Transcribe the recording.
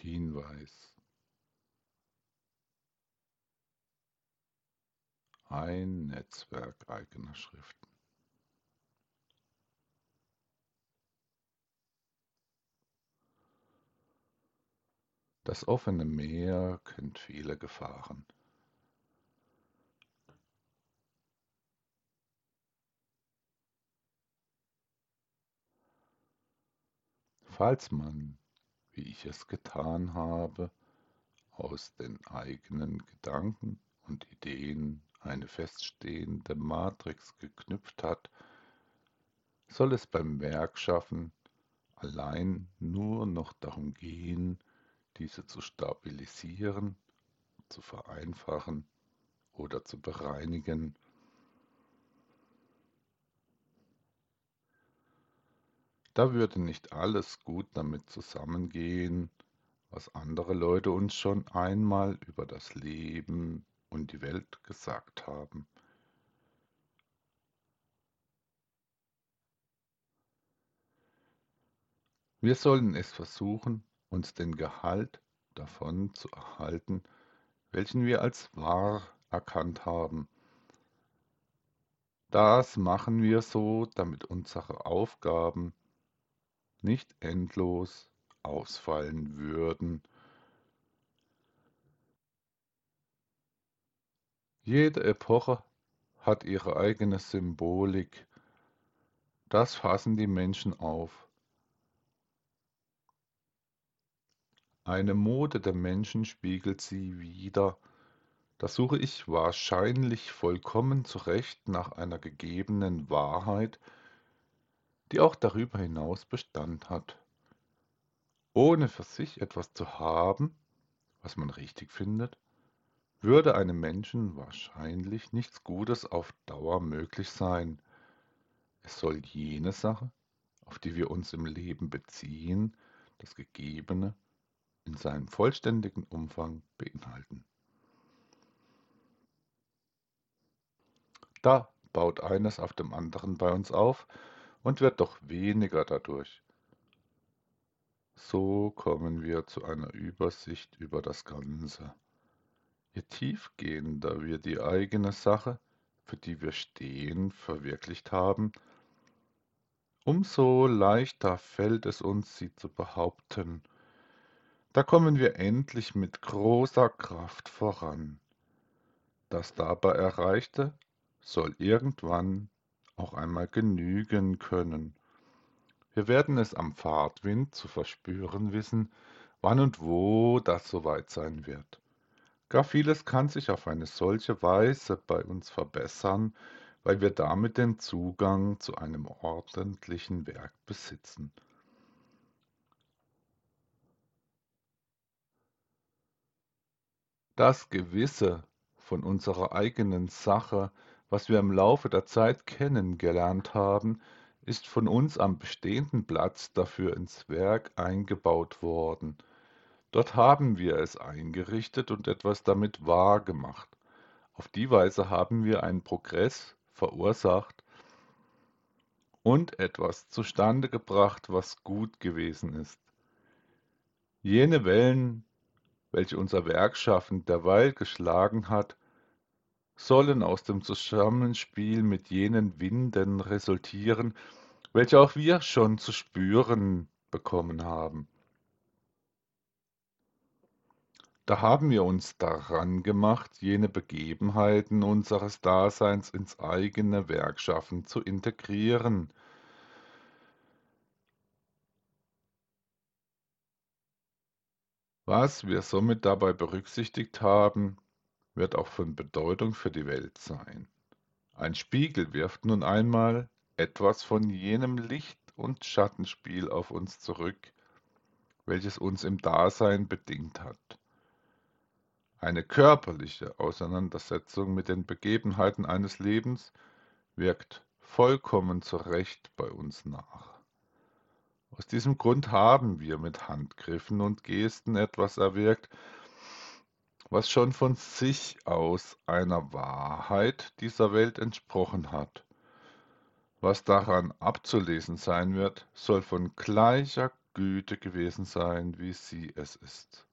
Hinweis Ein Netzwerk eigener Schriften Das offene Meer kennt viele Gefahren. Falls man, wie ich es getan habe, aus den eigenen Gedanken und Ideen eine feststehende Matrix geknüpft hat, soll es beim Werkschaffen allein nur noch darum gehen, diese zu stabilisieren, zu vereinfachen oder zu bereinigen. Da würde nicht alles gut damit zusammengehen, was andere Leute uns schon einmal über das Leben und die Welt gesagt haben. Wir sollen es versuchen, uns den Gehalt davon zu erhalten, welchen wir als wahr erkannt haben. Das machen wir so, damit unsere Aufgaben nicht endlos ausfallen würden. Jede Epoche hat ihre eigene Symbolik. Das fassen die Menschen auf. Eine Mode der Menschen spiegelt sie wider. Da suche ich wahrscheinlich vollkommen zurecht nach einer gegebenen Wahrheit, die auch darüber hinaus Bestand hat. Ohne für sich etwas zu haben, was man richtig findet, würde einem Menschen wahrscheinlich nichts Gutes auf Dauer möglich sein. Es soll jene Sache, auf die wir uns im Leben beziehen, das Gegebene, in seinem vollständigen Umfang beinhalten. Da baut eines auf dem anderen bei uns auf und wird doch weniger dadurch. So kommen wir zu einer Übersicht über das Ganze. Je tiefgehender wir die eigene Sache, für die wir stehen, verwirklicht haben, umso leichter fällt es uns, sie zu behaupten da kommen wir endlich mit großer Kraft voran. Das dabei Erreichte soll irgendwann auch einmal genügen können. Wir werden es am Fahrtwind zu verspüren wissen, wann und wo das soweit sein wird. Gar vieles kann sich auf eine solche Weise bei uns verbessern, weil wir damit den Zugang zu einem ordentlichen Werk besitzen. das Gewisse von unserer eigenen Sache, was wir im Laufe der Zeit kennengelernt haben, ist von uns am bestehenden Platz dafür ins Werk eingebaut worden. Dort haben wir es eingerichtet und etwas damit wahrgemacht. Auf die Weise haben wir einen Progress verursacht und etwas zustande gebracht, was gut gewesen ist. Jene Wellen welche unser Werkschaffen derweil geschlagen hat, sollen aus dem Zusammenspiel mit jenen Winden resultieren, welche auch wir schon zu spüren bekommen haben. Da haben wir uns daran gemacht, jene Begebenheiten unseres Daseins ins eigene Werkschaffen zu integrieren, Was wir somit dabei berücksichtigt haben, wird auch von Bedeutung für die Welt sein. Ein Spiegel wirft nun einmal etwas von jenem Licht- und Schattenspiel auf uns zurück, welches uns im Dasein bedingt hat. Eine körperliche Auseinandersetzung mit den Begebenheiten eines Lebens wirkt vollkommen zu Recht bei uns nach. Aus diesem Grund haben wir mit Handgriffen und Gesten etwas erwirkt, was schon von sich aus einer Wahrheit dieser Welt entsprochen hat. Was daran abzulesen sein wird, soll von gleicher Güte gewesen sein, wie sie es ist.